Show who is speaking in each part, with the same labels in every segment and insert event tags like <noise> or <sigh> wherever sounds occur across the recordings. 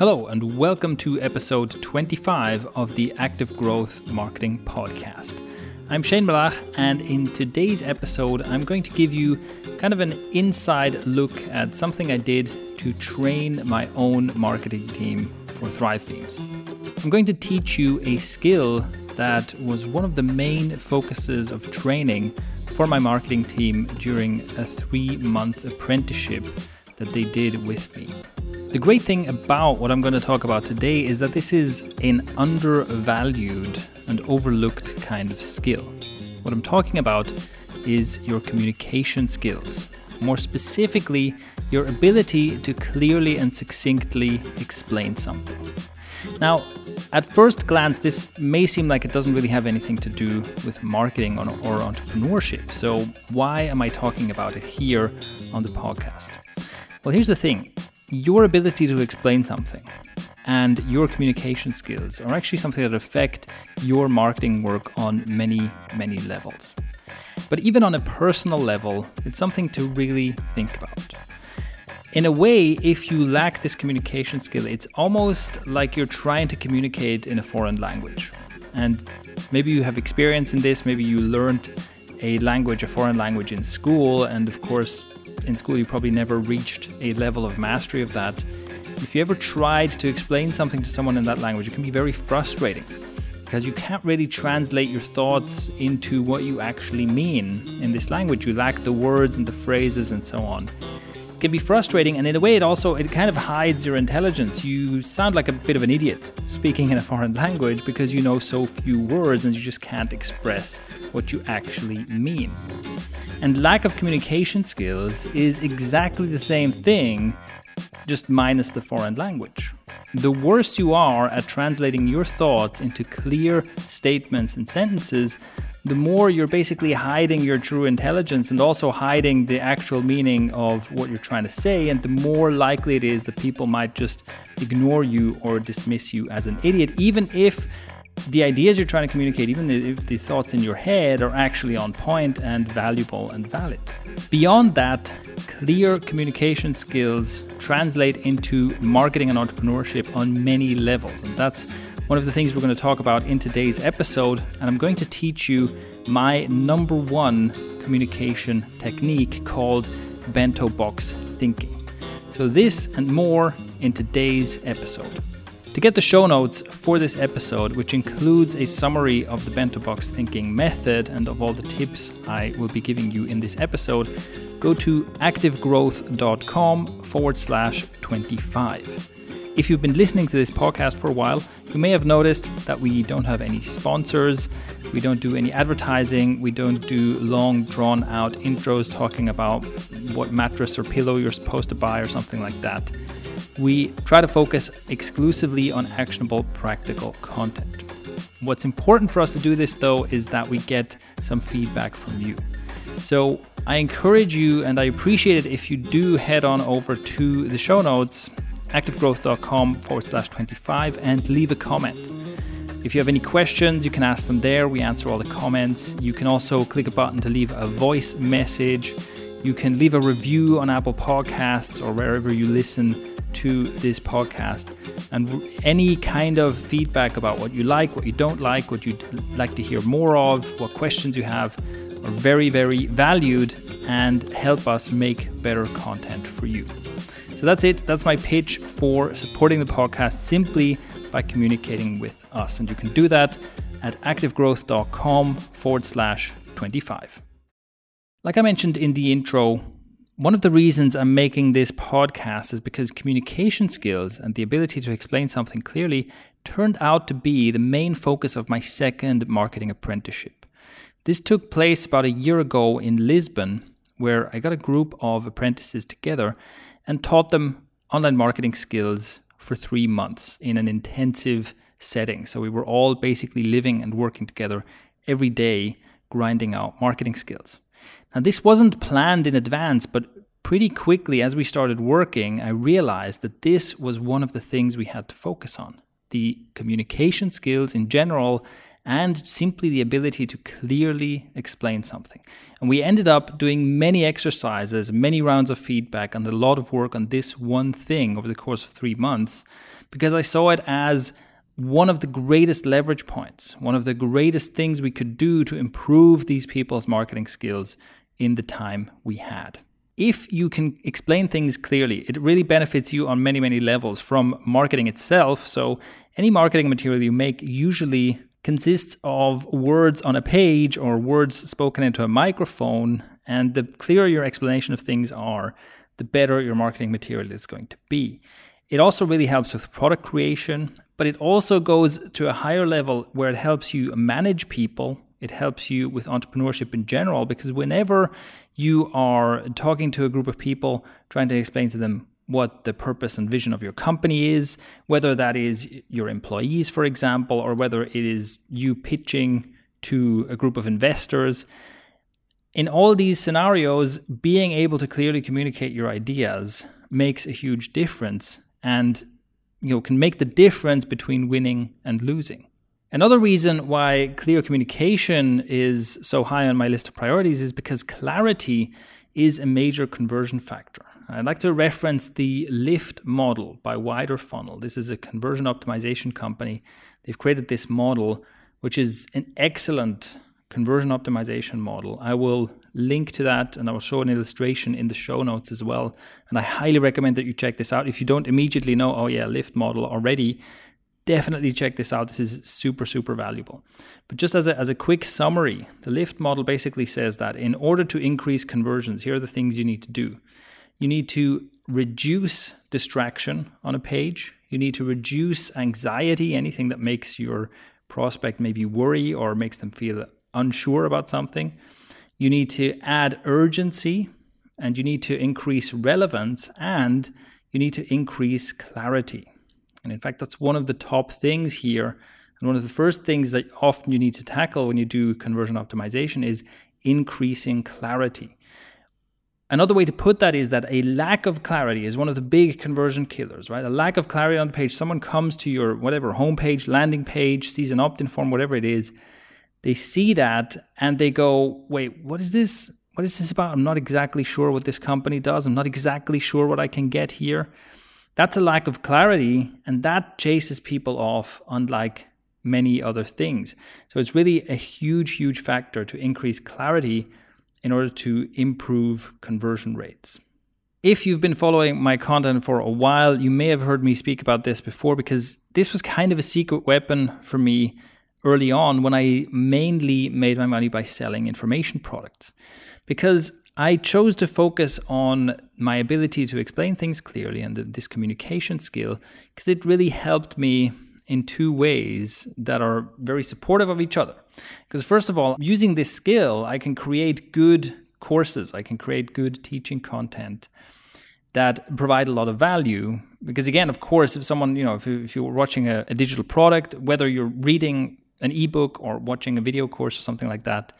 Speaker 1: Hello, and welcome to episode 25 of the Active Growth Marketing Podcast. I'm Shane Melaugh, and in today's episode, I'm going to give you kind of an inside look at something I did to train my own marketing team for Thrive Themes. I'm going to teach you a skill that was one of the main focuses of training for my marketing team during a three month apprenticeship that they did with me. The great thing about what I'm going to talk about today is that this is an undervalued and overlooked kind of skill. What I'm talking about is your communication skills. More specifically, your ability to clearly and succinctly explain something. Now, at first glance, this may seem like it doesn't really have anything to do with marketing or, entrepreneurship. So, why am I talking about it here on the podcast? Well, here's the thing your ability to explain something and your communication skills are actually something that affect your marketing work on many, many levels. But even on a personal level, it's something to really think about. In a way, if you lack this communication skill, it's almost like you're trying to communicate in a foreign language. And maybe you have experience in this, maybe you learned a language, a foreign language in school, and of course, in school, you probably never reached a level of mastery of that. If you ever tried to explain something to someone in that language, it can be very frustrating because you can't really translate your thoughts into what you actually mean in this language. You lack the words and the phrases and so on. It can be frustrating, and in a way, it also it kind of hides your intelligence. You sound like a bit of an idiot speaking in a foreign <laughs> language because you know so few words and you just can't express what you actually mean. And lack of communication skills is exactly the same thing, just minus the foreign language. The worse you are at translating your thoughts into clear statements and sentences, the more you're basically hiding your true intelligence and also hiding the actual meaning of what you're trying to say, and the more likely it is that people might just ignore you or dismiss you as an idiot, even if the ideas you're trying to communicate, even if the thoughts in your head are actually on point and valuable and valid. Beyond that, clear communication skills translate into marketing and entrepreneurship on many levels. And that's one of the things we're going to talk about in today's episode. And I'm going to teach you my number one communication technique called bento box thinking. So, this and more in today's episode. To get the show notes for this episode, which includes a summary of the bento box thinking method and of all the tips I will be giving you in this episode, go to activegrowth.com forward slash 25. If you've been listening to this podcast for a while, you may have noticed that we don't have any sponsors, we don't do any advertising, we don't do long, drawn out intros talking about what mattress or pillow you're supposed to buy or something like that we try to focus exclusively on actionable, practical content. What's important for us to do this, though, is that we get some feedback from you. So I encourage you and I appreciate it if you do head on over to the show notes, activegrowth.com forward slash 25, and leave a comment. If you have any questions, you can ask them there. We answer all the comments. You can also click a button to leave a voice message. You can leave a review on Apple Podcasts or wherever you listen to this podcast. And any kind of feedback about what you like, what you don't like, what you'd like to hear more of, what questions you have are very, very valued and help us make better content for you. So that's it. That's my pitch for supporting the podcast simply by communicating with us. And you can do that at activegrowth.com forward slash 25. Like I mentioned in the intro, one of the reasons I'm making this podcast is because communication skills and the ability to explain something clearly turned out to be the main focus of my second marketing apprenticeship. This took place about a year ago in Lisbon, where I got a group of apprentices together and taught them online marketing skills for three months in an intensive setting. So we were all basically living and working together every day, grinding out marketing skills. Now, this wasn't planned in advance, but pretty quickly as we started working, I realized that this was one of the things we had to focus on the communication skills in general and simply the ability to clearly explain something. And we ended up doing many exercises, many rounds of feedback, and a lot of work on this one thing over the course of three months because I saw it as one of the greatest leverage points, one of the greatest things we could do to improve these people's marketing skills in the time we had. If you can explain things clearly, it really benefits you on many, many levels from marketing itself. So, any marketing material you make usually consists of words on a page or words spoken into a microphone. And the clearer your explanation of things are, the better your marketing material is going to be. It also really helps with product creation, but it also goes to a higher level where it helps you manage people. It helps you with entrepreneurship in general because whenever you are talking to a group of people, trying to explain to them what the purpose and vision of your company is, whether that is your employees, for example, or whether it is you pitching to a group of investors. In all these scenarios, being able to clearly communicate your ideas makes a huge difference and you know can make the difference between winning and losing. Another reason why clear communication is so high on my list of priorities is because clarity is a major conversion factor. I'd like to reference the Lift model by Wider Funnel. This is a conversion optimization company. They've created this model, which is an excellent conversion optimization model. I will link to that and I will show an illustration in the show notes as well. And I highly recommend that you check this out. If you don't immediately know, oh yeah, Lift model already, definitely check this out. This is super, super valuable. But just as a, as a quick summary, the Lift model basically says that in order to increase conversions, here are the things you need to do. You need to reduce distraction on a page. You need to reduce anxiety, anything that makes your prospect maybe worry or makes them feel unsure about something. You need to add urgency and you need to increase relevance and you need to increase clarity. And in fact, that's one of the top things here. And one of the first things that often you need to tackle when you do conversion optimization is increasing clarity. Another way to put that is that a lack of clarity is one of the big conversion killers, right? A lack of clarity on the page. Someone comes to your whatever homepage, landing page, sees an opt in form, whatever it is. They see that and they go, wait, what is this? What is this about? I'm not exactly sure what this company does. I'm not exactly sure what I can get here. That's a lack of clarity, and that chases people off, unlike many other things. So it's really a huge, huge factor to increase clarity in order to improve conversion rates. If you've been following my content for a while, you may have heard me speak about this before because this was kind of a secret weapon for me early on when I mainly made my money by selling information products. Because I chose to focus on my ability to explain things clearly and this communication skill because it really helped me in two ways that are very supportive of each other. Because, first of all, using this skill, I can create good courses, I can create good teaching content that provide a lot of value. Because, again, of course, if someone, you know, if, if you're watching a, a digital product, whether you're reading an ebook or watching a video course or something like that,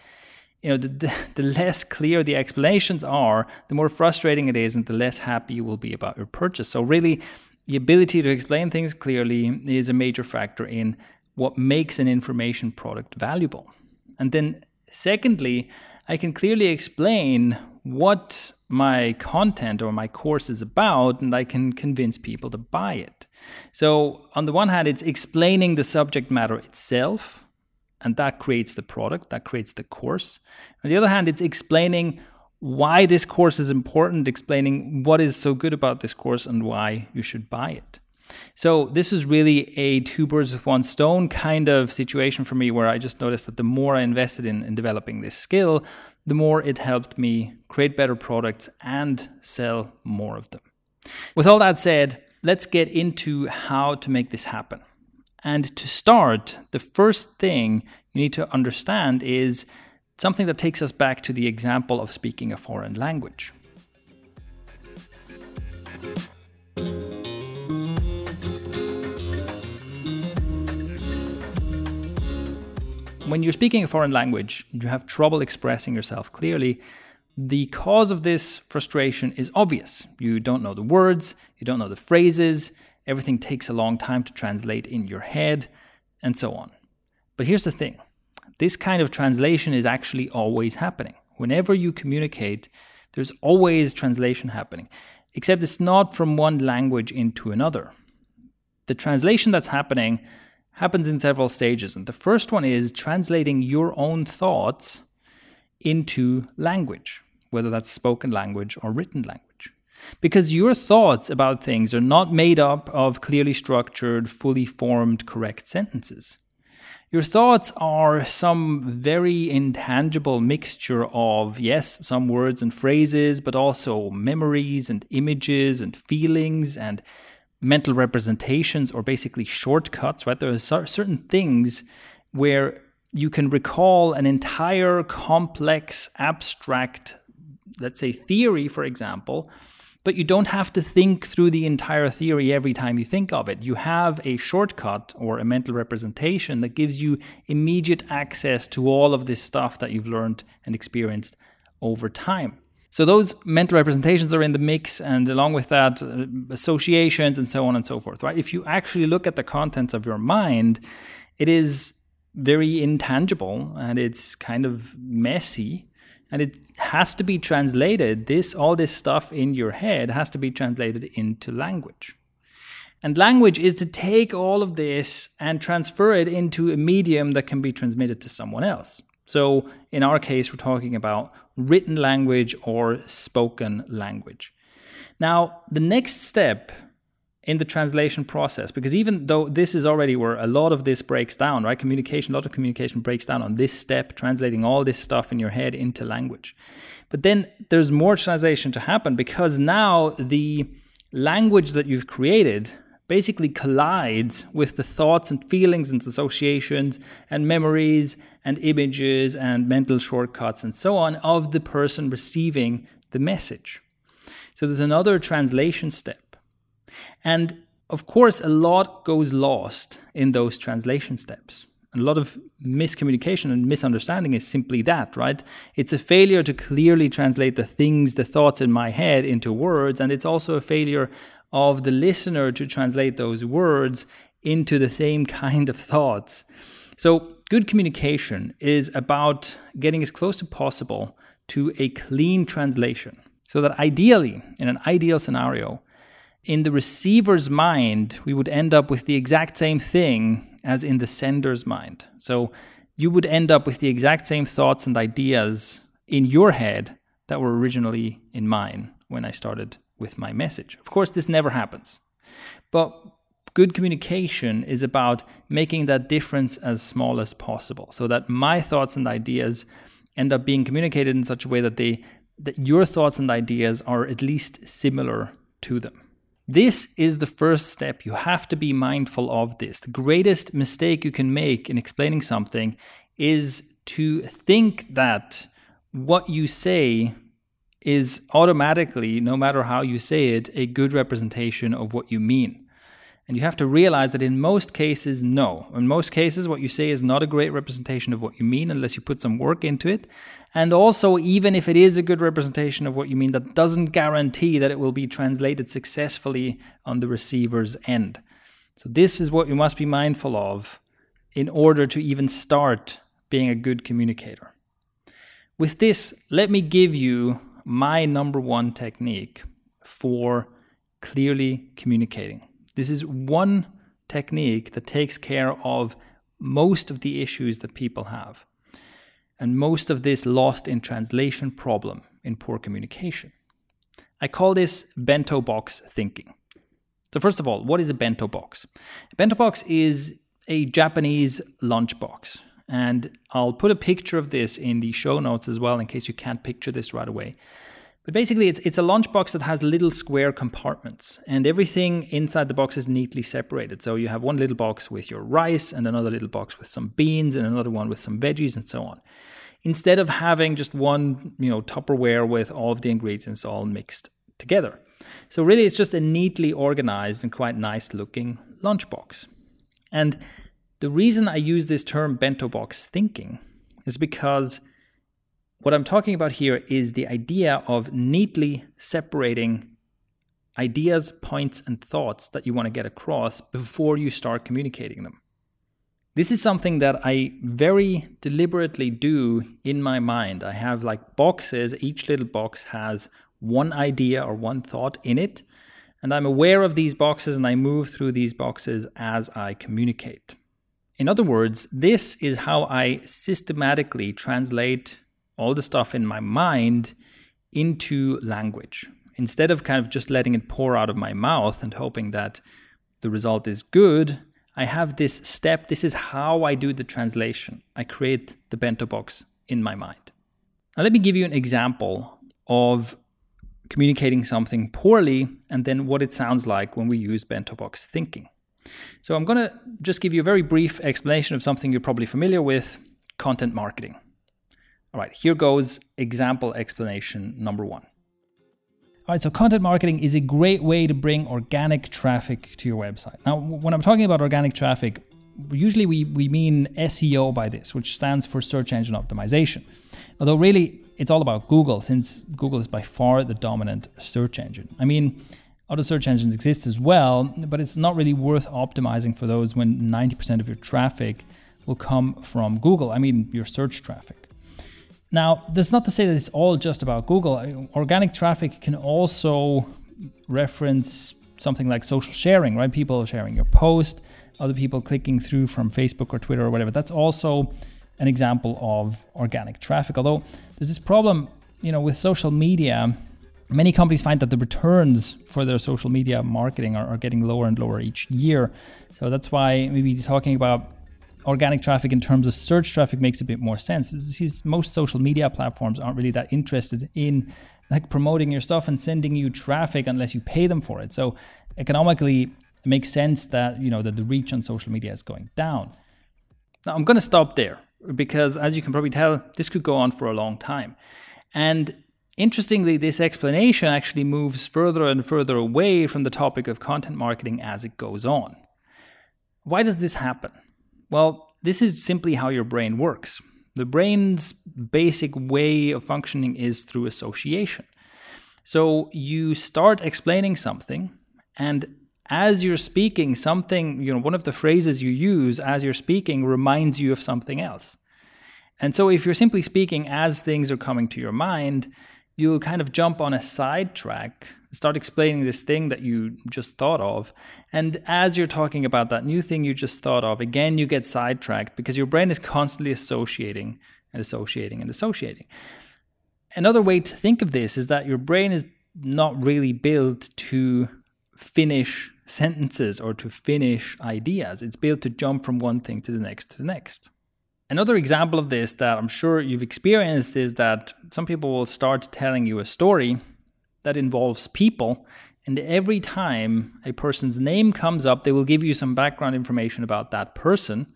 Speaker 1: you know, the, the, the, less clear the explanations are, the more frustrating it is, and the less happy you will be about your purchase. So, really, the ability to explain things clearly is a major factor in what makes an information product valuable. And then, secondly, I can clearly explain what my content or my course is about, and I can convince people to buy it. So, on the one hand, it's explaining the subject matter itself, and that creates the product, that creates the course. On the other hand, it's explaining why this course is important, explaining what is so good about this course and why you should buy it. So, this is really a two birds with one stone kind of situation for me where I just noticed that the more I invested in, in developing this skill, the more it helped me create better products and sell more of them. With all that said, let's get into how to make this happen. And to start, the first thing you need to understand is something that takes us back to the example of speaking a foreign language. When you're speaking a foreign language, you have trouble expressing yourself clearly. The cause of this frustration is obvious. You don't know the words, you don't know the phrases, everything takes a long time to translate in your head, and so on. But here's the thing this kind of translation is actually always happening. Whenever you communicate, there's always translation happening, except it's not from one language into another. The translation that's happening happens in several stages. And the first one is translating your own thoughts into language, whether that's spoken language or written language. Because your thoughts about things are not made up of clearly structured, fully formed, correct sentences. Your thoughts are some very intangible mixture of, yes, some words and phrases, but also memories and images and feelings and mental representations or basically shortcuts, right? There are certain things where you can recall an entire complex, abstract, let's say, theory, for example, but you don't have to think through the entire theory every time you think of it. You have a shortcut or a mental representation that gives you immediate access to all of this stuff that you've learned and experienced over time. So those mental representations are in the mix, and along with that, uh, associations and so on and so forth, right? If you actually look at the contents of your mind, it is very intangible and it's kind of messy and it has to be translated this all this stuff in your head has to be translated into language and language is to take all of this and transfer it into a medium that can be transmitted to someone else so in our case we're talking about written language or spoken language. Now the next step in the translation process because even though this is already where a lot of this breaks down right communication a lot of communication breaks down on this step translating all this stuff in your head into language. But then there's more translation to happen because now the language that you've created basically collides with the thoughts and feelings and associations and memories and images and mental shortcuts and so on of the person receiving the message so there's another translation step and of course, a lot goes lost in those translation steps. A lot of miscommunication and misunderstanding is simply that, right? It's a failure to clearly translate the things, the thoughts in my head into words, and it's also a failure of the listener to translate those words into the same kind of thoughts. So, good communication is about getting as close as possible to a clean translation. So that ideally, in an ideal scenario, in the receiver's mind, we would end up with the exact same thing as in the sender's mind. So you would end up with the exact same thoughts and ideas in your head that were originally in mine when I started with my message. Of course, this never happens. But good communication is about making that difference as small as possible so that my thoughts and ideas end up being communicated in such a way that they that your thoughts and ideas are at least similar to them. This is the first step. You have to be mindful of this. The greatest mistake you can make in explaining something is to think that what you say is automatically, no matter how you say it, a good representation of what you mean. And you have to realize that in most cases, no. In most cases, what you say is not a great representation of what you mean unless you put some work into it. And also, even if it is a good representation of what you mean, that doesn't guarantee that it will be translated successfully on the receiver's end. So, this is what you must be mindful of in order to even start being a good communicator. With this, let me give you my number one technique for clearly communicating. This is one technique that takes care of most of the issues that people have and most of this lost in translation problem in poor communication. I call this bento box thinking. So, first of all, what is a bento box? A bento box is a Japanese lunchbox. And I'll put a picture of this in the show notes as well in case you can't picture this right away. But basically, it's, it's a lunchbox that has little square compartments, and everything inside the box is neatly separated. So you have one little box with your rice, and another little box with some beans, and another one with some veggies, and so on. Instead of having just one, you know, Tupperware with all of the ingredients all mixed together. So really, it's just a neatly organized and quite nice looking lunchbox. And the reason I use this term bento box thinking is because what I'm talking about here is the idea of neatly separating ideas, points, and thoughts that you want to get across before you start communicating them. This is something that I very deliberately do in my mind. I have like boxes, each little box has one idea or one thought in it. And I'm aware of these boxes and I move through these boxes as I communicate. In other words, this is how I systematically translate all the stuff in my mind into language. Instead of kind of just letting it pour out of my mouth and hoping that the result is good, I have this step. This is how I do the translation. I create the bento box in my mind. Now, let me give you an example of communicating something poorly and then what it sounds like when we use bento box thinking. So, I'm going to just give you a very brief explanation of something you're probably familiar with content marketing. All right, here goes example explanation number one. All right, so content marketing is a great way to bring organic traffic to your website. Now, when I'm talking about organic traffic, usually we, we mean SEO by this, which stands for search engine optimization. Although, really, it's all about Google, since Google is by far the dominant search engine. I mean, other search engines exist as well, but it's not really worth optimizing for those when 90% of your traffic will come from Google. I mean, your search traffic. Now, that's not to say that it's all just about Google. Organic traffic can also reference something like social sharing, right? People sharing your post, other people clicking through from Facebook or Twitter or whatever. That's also an example of organic traffic. Although there's this problem, you know, with social media, many companies find that the returns for their social media marketing are, are getting lower and lower each year. So that's why maybe talking about organic traffic in terms of search traffic makes a bit more sense. These, most social media platforms aren't really that interested in like promoting your stuff and sending you traffic unless you pay them for it. So economically, it makes sense that you know that the reach on social media is going down. Now I'm going to stop there because, as you can probably tell, this could go on for a long time. And interestingly, this explanation actually moves further and further away from the topic of content marketing as it goes on. Why does this happen? Well, this is simply how your brain works. The brain's basic way of functioning is through association. So you start explaining something, and as you're speaking, something, you know, one of the phrases you use as you're speaking reminds you of something else. And so if you're simply speaking as things are coming to your mind, you'll kind of jump on a sidetrack start explaining this thing that you just thought of. And as you're talking about that new thing you just thought of, again, you get sidetracked because your brain is constantly associating and associating and associating. Another way to think of this is that your brain is not really built to finish sentences or to finish ideas. It's built to jump from one thing to the next to the next. Another example of this that I'm sure you've experienced is that some people will start telling you a story that involves people. And every time a person's name comes up, they will give you some background information about that person.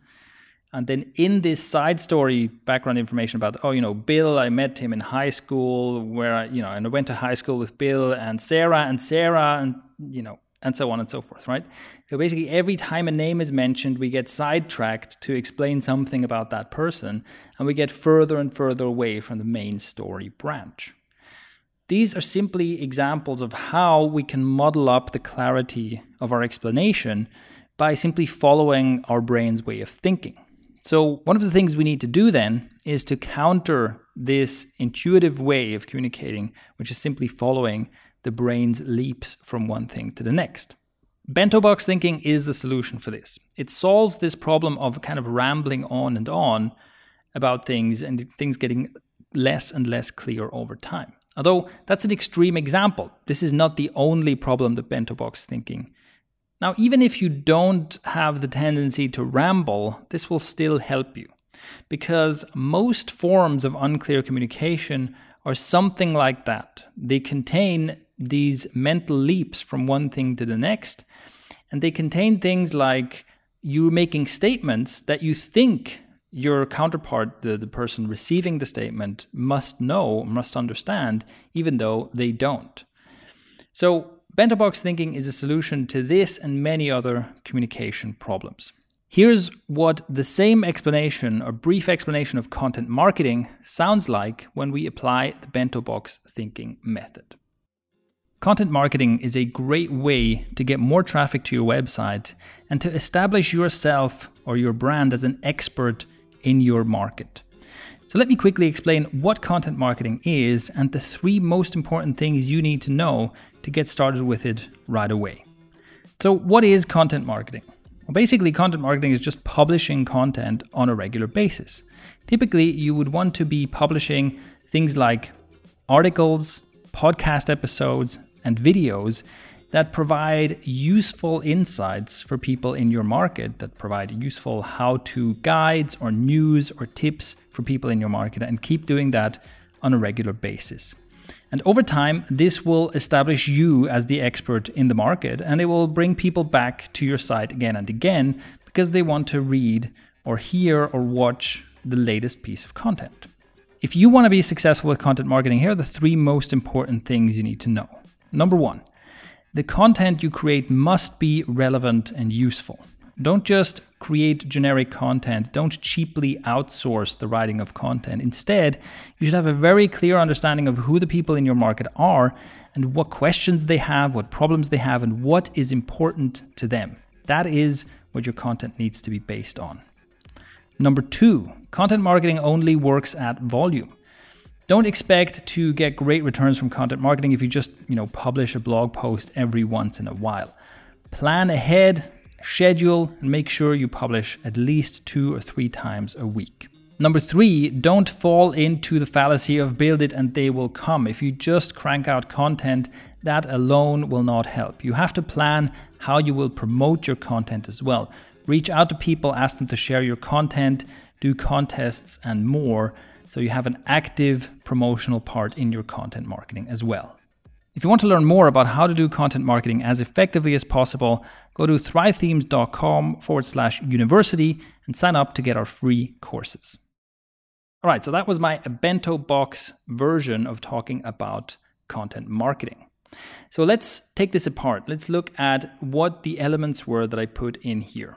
Speaker 1: And then in this side story, background information about, oh, you know, Bill, I met him in high school where I, you know, and I went to high school with Bill and Sarah and Sarah and, you know, and so on and so forth, right? So basically, every time a name is mentioned, we get sidetracked to explain something about that person, and we get further and further away from the main story branch. These are simply examples of how we can model up the clarity of our explanation by simply following our brain's way of thinking. So, one of the things we need to do then is to counter this intuitive way of communicating, which is simply following the brain's leaps from one thing to the next. Bento box thinking is the solution for this. It solves this problem of kind of rambling on and on about things and things getting less and less clear over time. Although that's an extreme example. This is not the only problem that bento box thinking. Now, even if you don't have the tendency to ramble, this will still help you. Because most forms of unclear communication are something like that. They contain these mental leaps from one thing to the next, and they contain things like you making statements that you think your counterpart, the, the person receiving the statement, must know, must understand, even though they don't. So, bento box thinking is a solution to this and many other communication problems. Here's what the same explanation or brief explanation of content marketing sounds like when we apply the bento box thinking method. Content marketing is a great way to get more traffic to your website and to establish yourself or your brand as an expert in your market. So, let me quickly explain what content marketing is and the three most important things you need to know to get started with it right away. So, what is content marketing? Well, basically, content marketing is just publishing content on a regular basis. Typically, you would want to be publishing things like articles, podcast episodes, and videos that provide useful insights for people in your market, that provide useful how to guides or news or tips for people in your market, and keep doing that on a regular basis. And over time, this will establish you as the expert in the market and it will bring people back to your site again and again because they want to read or hear or watch the latest piece of content. If you want to be successful with content marketing, here are the three most important things you need to know. Number one, the content you create must be relevant and useful. Don't just create generic content. Don't cheaply outsource the writing of content. Instead, you should have a very clear understanding of who the people in your market are and what questions they have, what problems they have, and what is important to them. That is what your content needs to be based on. Number two, content marketing only works at volume. Don't expect to get great returns from content marketing if you just, you know, publish a blog post every once in a while. Plan ahead, schedule, and make sure you publish at least two or three times a week. Number three, don't fall into the fallacy of build it and they will come. If you just crank out content, that alone will not help. You have to plan how you will promote your content as well. Reach out to people, ask them to share your content, do contests, and more so you have an active promotional part in your content marketing as well. If you want to learn more about how to do content marketing as effectively as possible, go to thrivethemes.com forward slash university and sign up to get our free courses. All right, so that was my bento box version of talking about content marketing. So let's take this apart. Let's look at what the elements were that I put in here.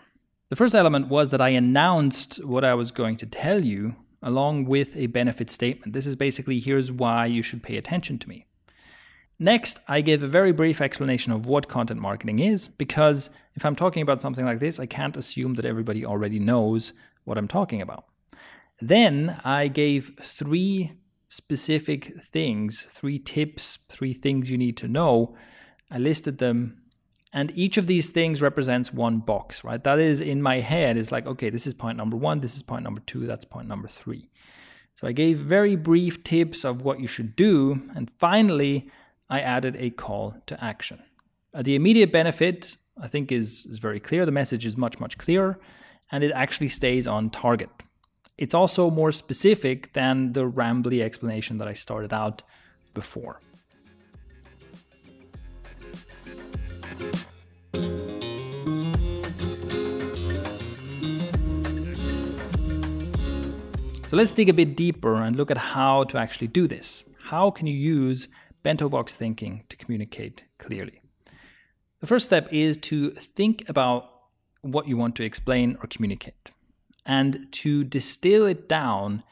Speaker 1: The first element was that I announced what I was going to tell you along with a benefit statement. This is basically here's why you should pay attention to me. Next, I give a very brief explanation of what content marketing is, because if I'm talking about something like this, I can't assume that everybody already knows what I'm talking about. Then I gave three specific things, three tips, three things you need to know. I listed them, and each of these things represents one box, right? That is in my head, is like, okay, this is point number one, this is point number two, that's point number three. So I gave very brief tips of what you should do, and finally, I added a call to action. Uh, the immediate benefit, I think, is, is very clear. The message is much, much clearer, and it actually stays on target. It's also more specific than the rambly explanation that I started out before. So let's dig a bit deeper and look at how to actually do this. How can you use bento box thinking to communicate clearly. The first step is to think about what you want to explain or communicate and to distill it down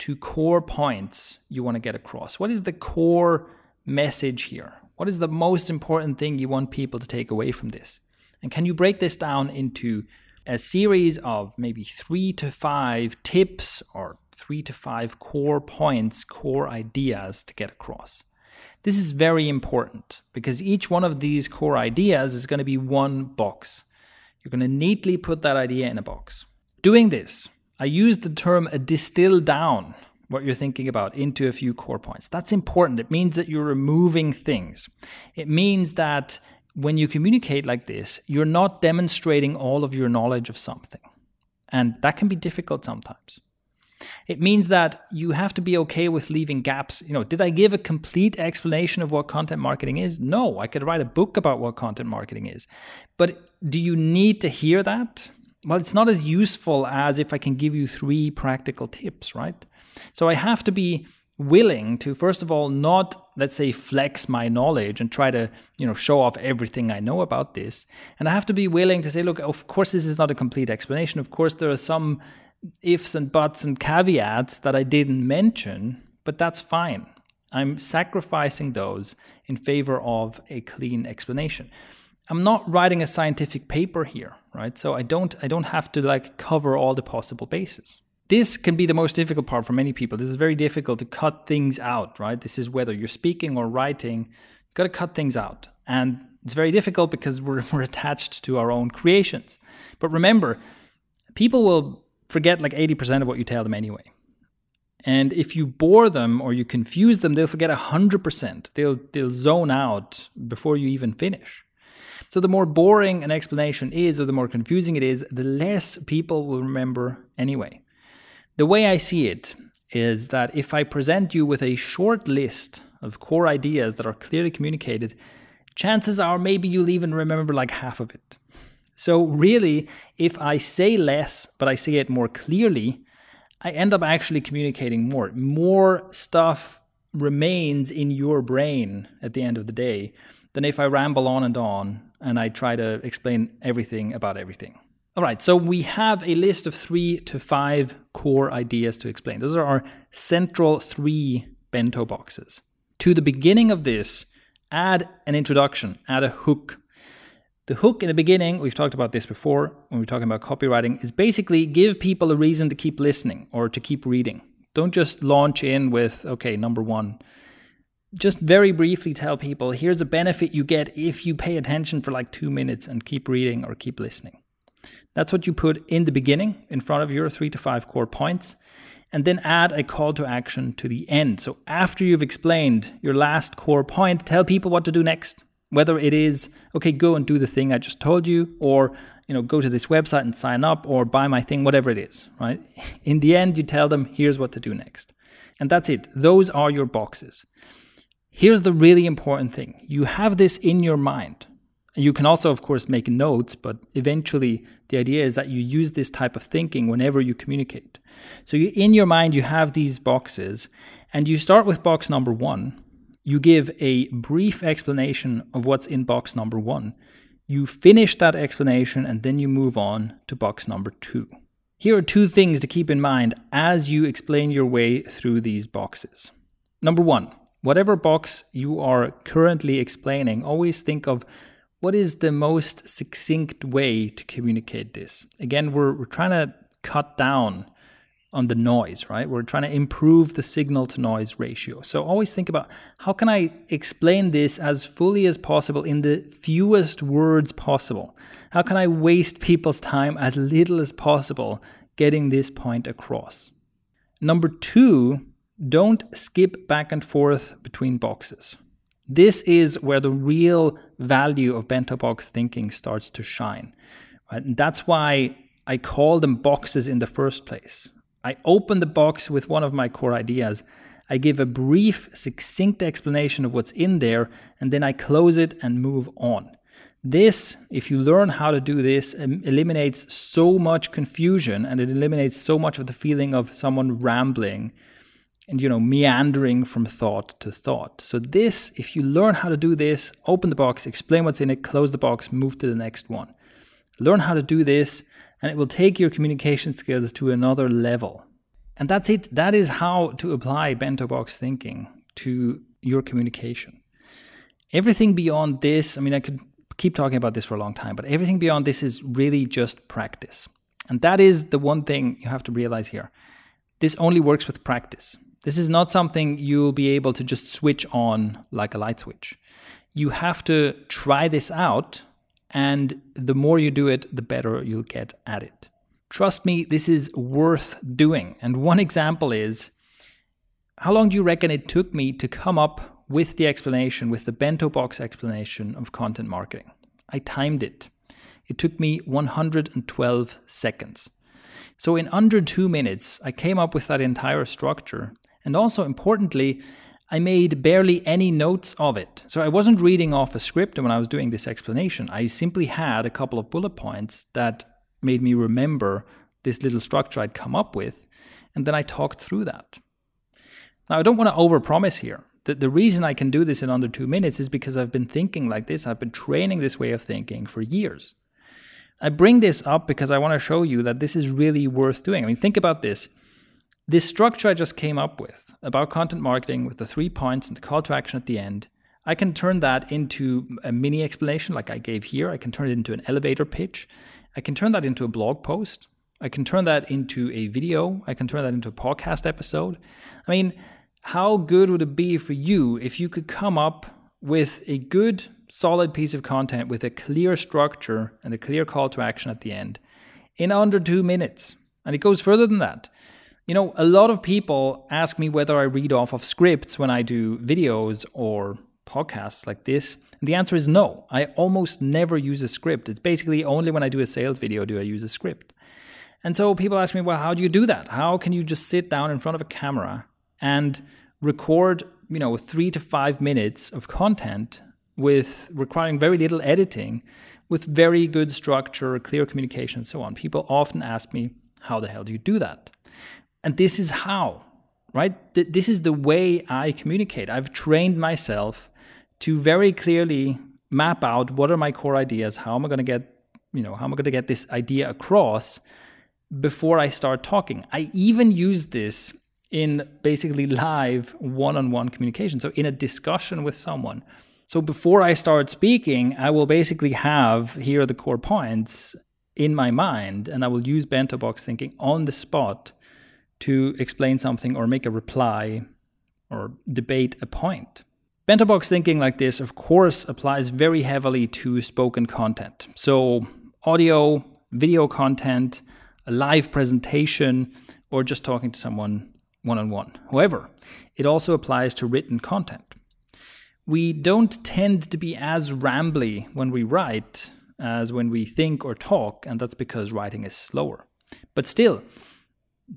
Speaker 1: to core points you want to get across. What is the core message here? What is the most important thing you want people to take away from this? And can you break this down into a series of maybe three to five tips or three to five core points, core ideas to get across? This is very important because each one of these core ideas is going to be one box. You're going to neatly put that idea in a box. Doing this, I use the term distill down what you're thinking about into a few core points. That's important. It means that you're removing things. It means that when you communicate like this, you're not demonstrating all of your knowledge of something. And that can be difficult sometimes. It means that you have to be okay with leaving gaps. You know, did I give a complete explanation of what content marketing is? No, I could write a book about what content marketing is. But do you need to hear that? Well, it's not as useful as if I can give you three practical tips, right? So I have to be willing to first of all not let's say flex my knowledge and try to you know show off everything i know about this and i have to be willing to say look of course this is not a complete explanation of course there are some ifs and buts and caveats that I didn't mention, but that's fine. I'm sacrificing those in favor of a clean explanation. I'm not writing a scientific paper here, right? So I don't I don't have to like cover all the possible bases. This can be the most difficult part for many people. This is very difficult to cut things out, right? This is whether you're speaking or writing, you've got to cut things out. And it's very difficult because we're, <laughs> we're attached to our own creations. But remember, people will forget like 80% of what you tell them anyway. And if you bore them or you confuse them, they'll forget 100%. They'll, they'll zone out before you even finish. So the more boring an explanation is or the more confusing it is, the less people will remember anyway. The way I see it is that if I present you with a short list of core ideas that are clearly communicated, chances are maybe you'll even remember like half of it. So, really, if I say less, but I say it more clearly, I end up actually communicating more. More stuff remains in your brain at the end of the day than if I ramble on and on and I try to explain everything about everything. All right, so we have a list of three to five core ideas to explain. Those are our central three bento boxes. To the beginning of this, add an introduction, add a hook. The hook in the beginning, we've talked about this before when we are talking about copywriting, is basically give people a reason to keep listening or to keep reading. Don't just launch in with, okay, number one. Just very briefly tell people here's a benefit you get if you pay attention for like two minutes and keep reading or keep listening. That's what you put in the beginning in front of your three to five core points, and then add a call to action to the end. So after you've explained your last core point, tell people what to do next. Whether it is, okay, go and do the thing I just told you, or you know, go to this website and sign up or buy my thing, whatever it is, right? <laughs> In the end, you tell them, here's what to do next. And that's it. Those are your boxes. Here's the really important thing you have this in your mind. You can also, of course, make notes, but eventually the idea is that you use this type of thinking whenever you communicate. So you, in your mind, you have these boxes, and you start with box number one. You give a brief explanation of what's in box number one. You finish that explanation, and then you move on to box number two. Here are two things to keep in mind as you explain your way through these boxes. Number one, whatever box you are currently explaining, always think of what is the most succinct way to communicate this? Again, we're, we're trying to cut down on the noise, right? We're trying to improve the signal to noise ratio. So always think about how can I explain this as fully as possible in the fewest words possible? How can I waste people's time as little as possible getting this point across? Number two, don't skip back and forth between boxes. This is where the real value of bento box thinking starts to shine. Right? And that's why I call them boxes in the first place. I open the box with one of my core ideas. I give a brief, succinct explanation of what's in there, and then I close it and move on. This, if you learn how to do this, eliminates so much confusion and it eliminates so much of the feeling of someone rambling and you know meandering from thought to thought. So this if you learn how to do this open the box explain what's in it close the box move to the next one. Learn how to do this and it will take your communication skills to another level. And that's it. That is how to apply bento box thinking to your communication. Everything beyond this i mean i could keep talking about this for a long time but everything beyond this is really just practice. And that is the one thing you have to realize here. This only works with practice this is not something you'll be able to just switch on like a light switch. You have to try this out, and the more you do it, the better you'll get at it. Trust me, this is worth doing. And one example is how long do you reckon it took me to come up with the explanation, with the bento box explanation of content marketing? I timed it. It took me 112 seconds. So, in under two minutes, I came up with that entire structure and also importantly, I made barely any notes of it. So I wasn't reading off a script when I was doing this explanation. I simply had a couple of bullet points that made me remember this little structure I'd come up with. And then I talked through that. Now, I don't want to overpromise here. The, the reason I can do this in under two minutes is because I've been thinking like this. I've been training this way of thinking for years. I bring this up because I want to show you that this is really worth doing. I mean, think about this. This structure I just came up with about content marketing with the three points and the call to action at the end, I can turn that into a mini explanation like I gave here. I can turn it into an elevator pitch. I can turn that into a blog post. I can turn that into a video. I can turn that into a podcast episode. I mean, how good would it be for you if you could come up with a good, solid piece of content with a clear structure and a clear call to action at the end in under two minutes? And it goes further than that. You know, a lot of people ask me whether I read off of scripts when I do videos or podcasts like this. And the answer is no. I almost never use a script. It's basically only when I do a sales video do I use a script. And so people ask me, well, how do you do that? How can you just sit down in front of a camera and record, you know, three to five minutes of content with requiring very little editing, with very good structure, clear communication, and so on? People often ask me, how the hell do you do that? And this is how, right? This is the way I communicate. I've trained myself to very clearly map out what are my core ideas, how am I going to get, you know, how am I going to get this idea across before I start talking. I even use this in basically live one-on-one communication. So in a discussion with someone. So before I start speaking, I will basically have here are the core points in my mind and I will use bento box thinking on the spot to explain something or make a reply or debate a point. Bento box thinking like this, of course, applies very heavily to spoken content. So, audio, video content, a live presentation, or just talking to someone one on one. However, it also applies to written content. We don't tend to be as rambly when we write as when we think or talk, and that's because writing is slower. But still,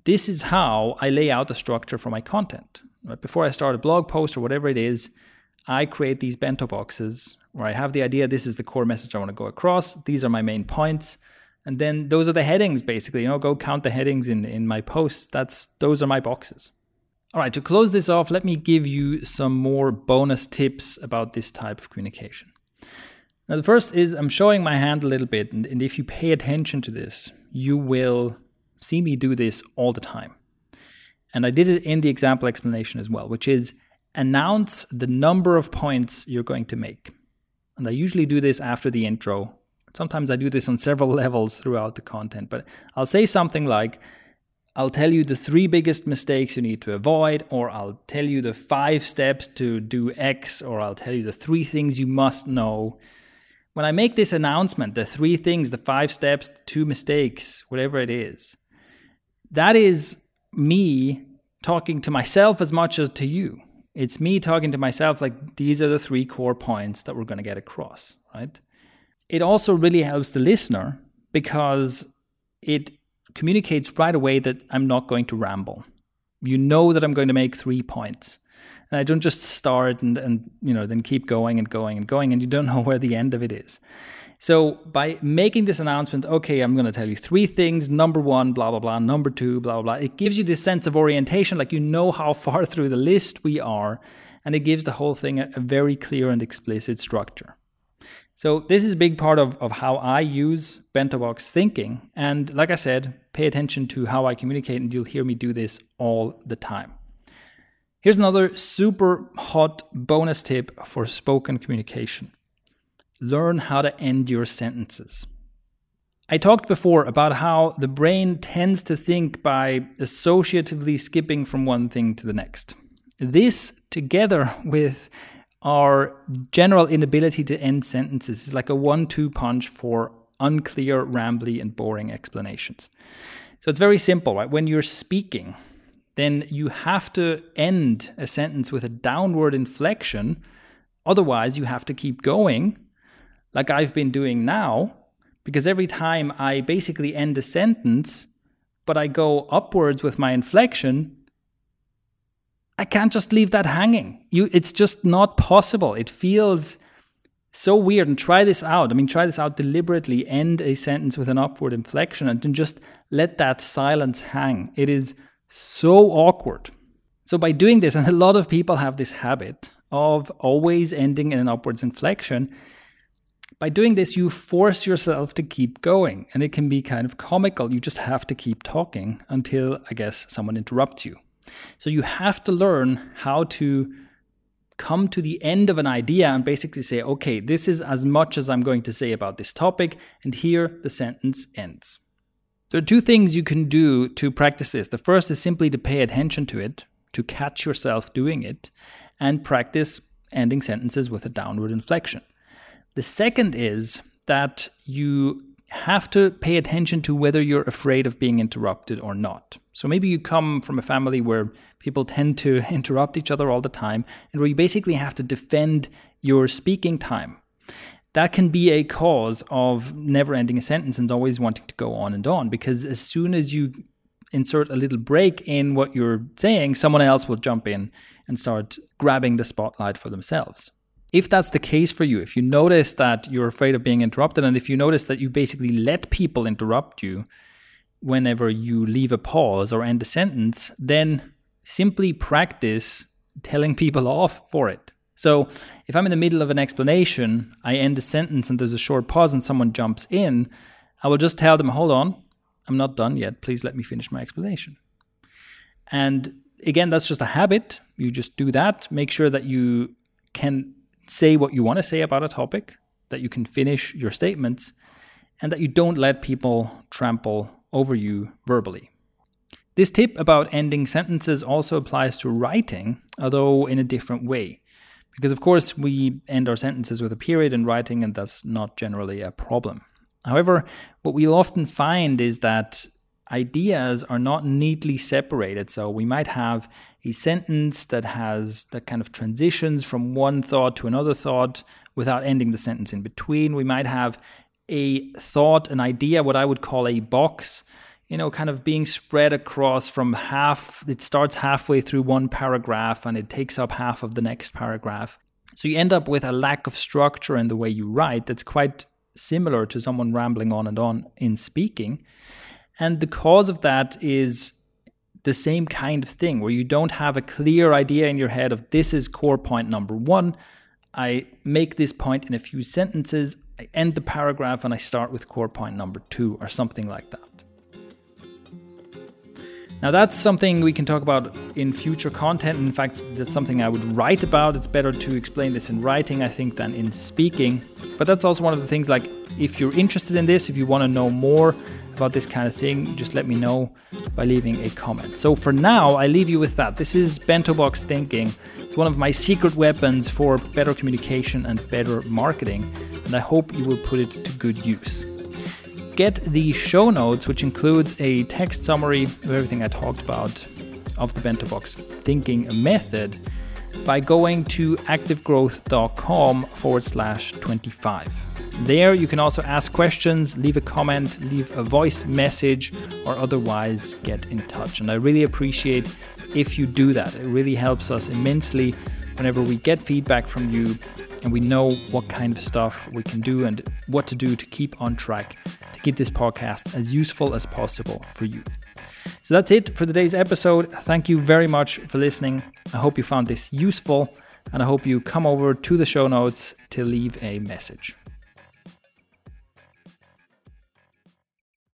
Speaker 1: this is how I lay out the structure for my content. Right? Before I start a blog post or whatever it is, I create these bento boxes where I have the idea this is the core message I want to go across. These are my main points. And then those are the headings basically. You know, go count the headings in, in my posts. That's those are my boxes. All right, to close this off, let me give you some more bonus tips about this type of communication. Now, the first is I'm showing my hand a little bit, and, and if you pay attention to this, you will see me do this all the time. And I did it in the example explanation as well, which is announce the number of points you're going to make. And I usually do this after the intro. Sometimes I do this on several <laughs> levels throughout the content, but I'll say something like, I'll tell you the three biggest mistakes you need to avoid, or I'll tell you the five steps to do X, or I'll tell you the three things you must know. When I make this announcement, the three things, the five steps, the two mistakes, whatever it is, that is me talking to myself as much as to you. It's me talking to myself like these are the three core points that we're going to get across, right? It also really helps the listener because it communicates right away that I'm not going to ramble. You know that I'm going to make three points. And I don't just start and, and you know then keep going and going and going and you don't <laughs> know where the end of it is. So by making this announcement, okay, I'm going to tell you three things. Number one, blah, blah, blah. Number two, blah, blah, blah. It gives you this sense of orientation, like you know how <laughs> far through the list we are. And it gives the whole thing a, a very clear and explicit structure. So this is a big part of, of how I use bento box thinking. And like I said, pay attention to how I communicate, and you'll hear me do this all the time. Here's another super hot bonus tip for spoken communication learn how to end your sentences. I talked before about how the brain tends to think by associatively skipping from one thing to the next. This, together <laughs> with our general inability to end sentences, is like a one two punch for unclear, rambly, and boring explanations. So it's very simple, right? When you're speaking, then you have to end a sentence with a downward inflection. Otherwise, you have to keep going like I've been doing now, because every time I basically end a sentence, but I go upwards with my inflection, I can't just leave that hanging. You, it's just not possible. It feels so weird. And try this out. I mean, try this out deliberately. End a sentence with an upward inflection and then just let that silence hang. It is so awkward. So, by doing this, <laughs> and a lot of people have this habit of always ending in an upwards inflection, by doing this, you force yourself to keep going, and it can be kind of comical. You just have to keep talking until, I guess, someone interrupts you. So you have to learn how to come to the end of an idea and basically say, okay, this is as much as I'm going to say about this topic, and here the sentence ends. There are two things you can do to practice this. The first is simply to pay attention to it, to catch yourself doing it, and practice ending sentences with a downward inflection. The second is that you have to pay attention to whether you're afraid of being interrupted or not. So maybe you come from a family where people tend to <laughs> interrupt each other all the time and where you basically have to defend your speaking time. That can be a cause of never ending a sentence and always wanting to go on and on because as soon as you insert a little break in what you're saying, someone else will jump in and start grabbing the spotlight for themselves. If that's the case for you, if you notice that you're afraid of being interrupted, and if you notice that you basically let people interrupt you whenever you leave a pause or end a sentence, then simply practice telling people <laughs> off for it. So if I'm in the middle of an explanation, I end a sentence and there's a short pause and someone jumps in, I will just tell them, hold on, I'm not done yet. Please let me finish my explanation. And again, that's just a habit. You just do that. Make sure that you can say what you want to say about a topic, that you can finish your statements, and that you don't let people trample over you verbally. This tip about ending sentences also applies to writing, although in a different way. Because, of course, we end our sentences with a period in writing, and that's not generally a problem. However, what we'll often find is that ideas are not neatly separated. So we might have a sentence that has that kind of transitions from one thought to another thought without ending the sentence in between. We might have a thought, an idea, what I would call a box, you know, kind of being spread across from half, it starts halfway through one paragraph and it takes up half of the next paragraph. So you end up with a lack of structure in the way you write that's quite similar to someone rambling on and on in speaking. And the cause of that is the same kind of thing where you don't have a clear idea in your head of this is core point number one. I make this point in a few sentences, I end the paragraph, and I start with core point number two or something like that. Now, that's something we can talk about in future content. In fact, that's something I would write about. It's better to explain this in writing, I think, than in speaking. But that's also one of the things like if you're interested in this, if you want to know more about this kind of thing, just let me know by leaving a comment. So for now, I leave you with that. This is Bento Box Thinking. It's one of my secret weapons for better communication and better marketing, and I hope you will put it to good use get the show notes, which includes a text summary of everything I talked about of the Bento Box thinking method by going to activegrowth.com forward slash 25. There, you can also ask questions, leave a comment, leave a voice message, or otherwise get in touch. And I really appreciate if you do that. It really helps us immensely whenever we get feedback from you and we know what kind of stuff we can do and what to do to keep on track to keep this podcast as useful as possible for you. So that's it for today's episode. Thank you very much for listening. I hope you found this useful and I hope you come over to the show notes to leave a message.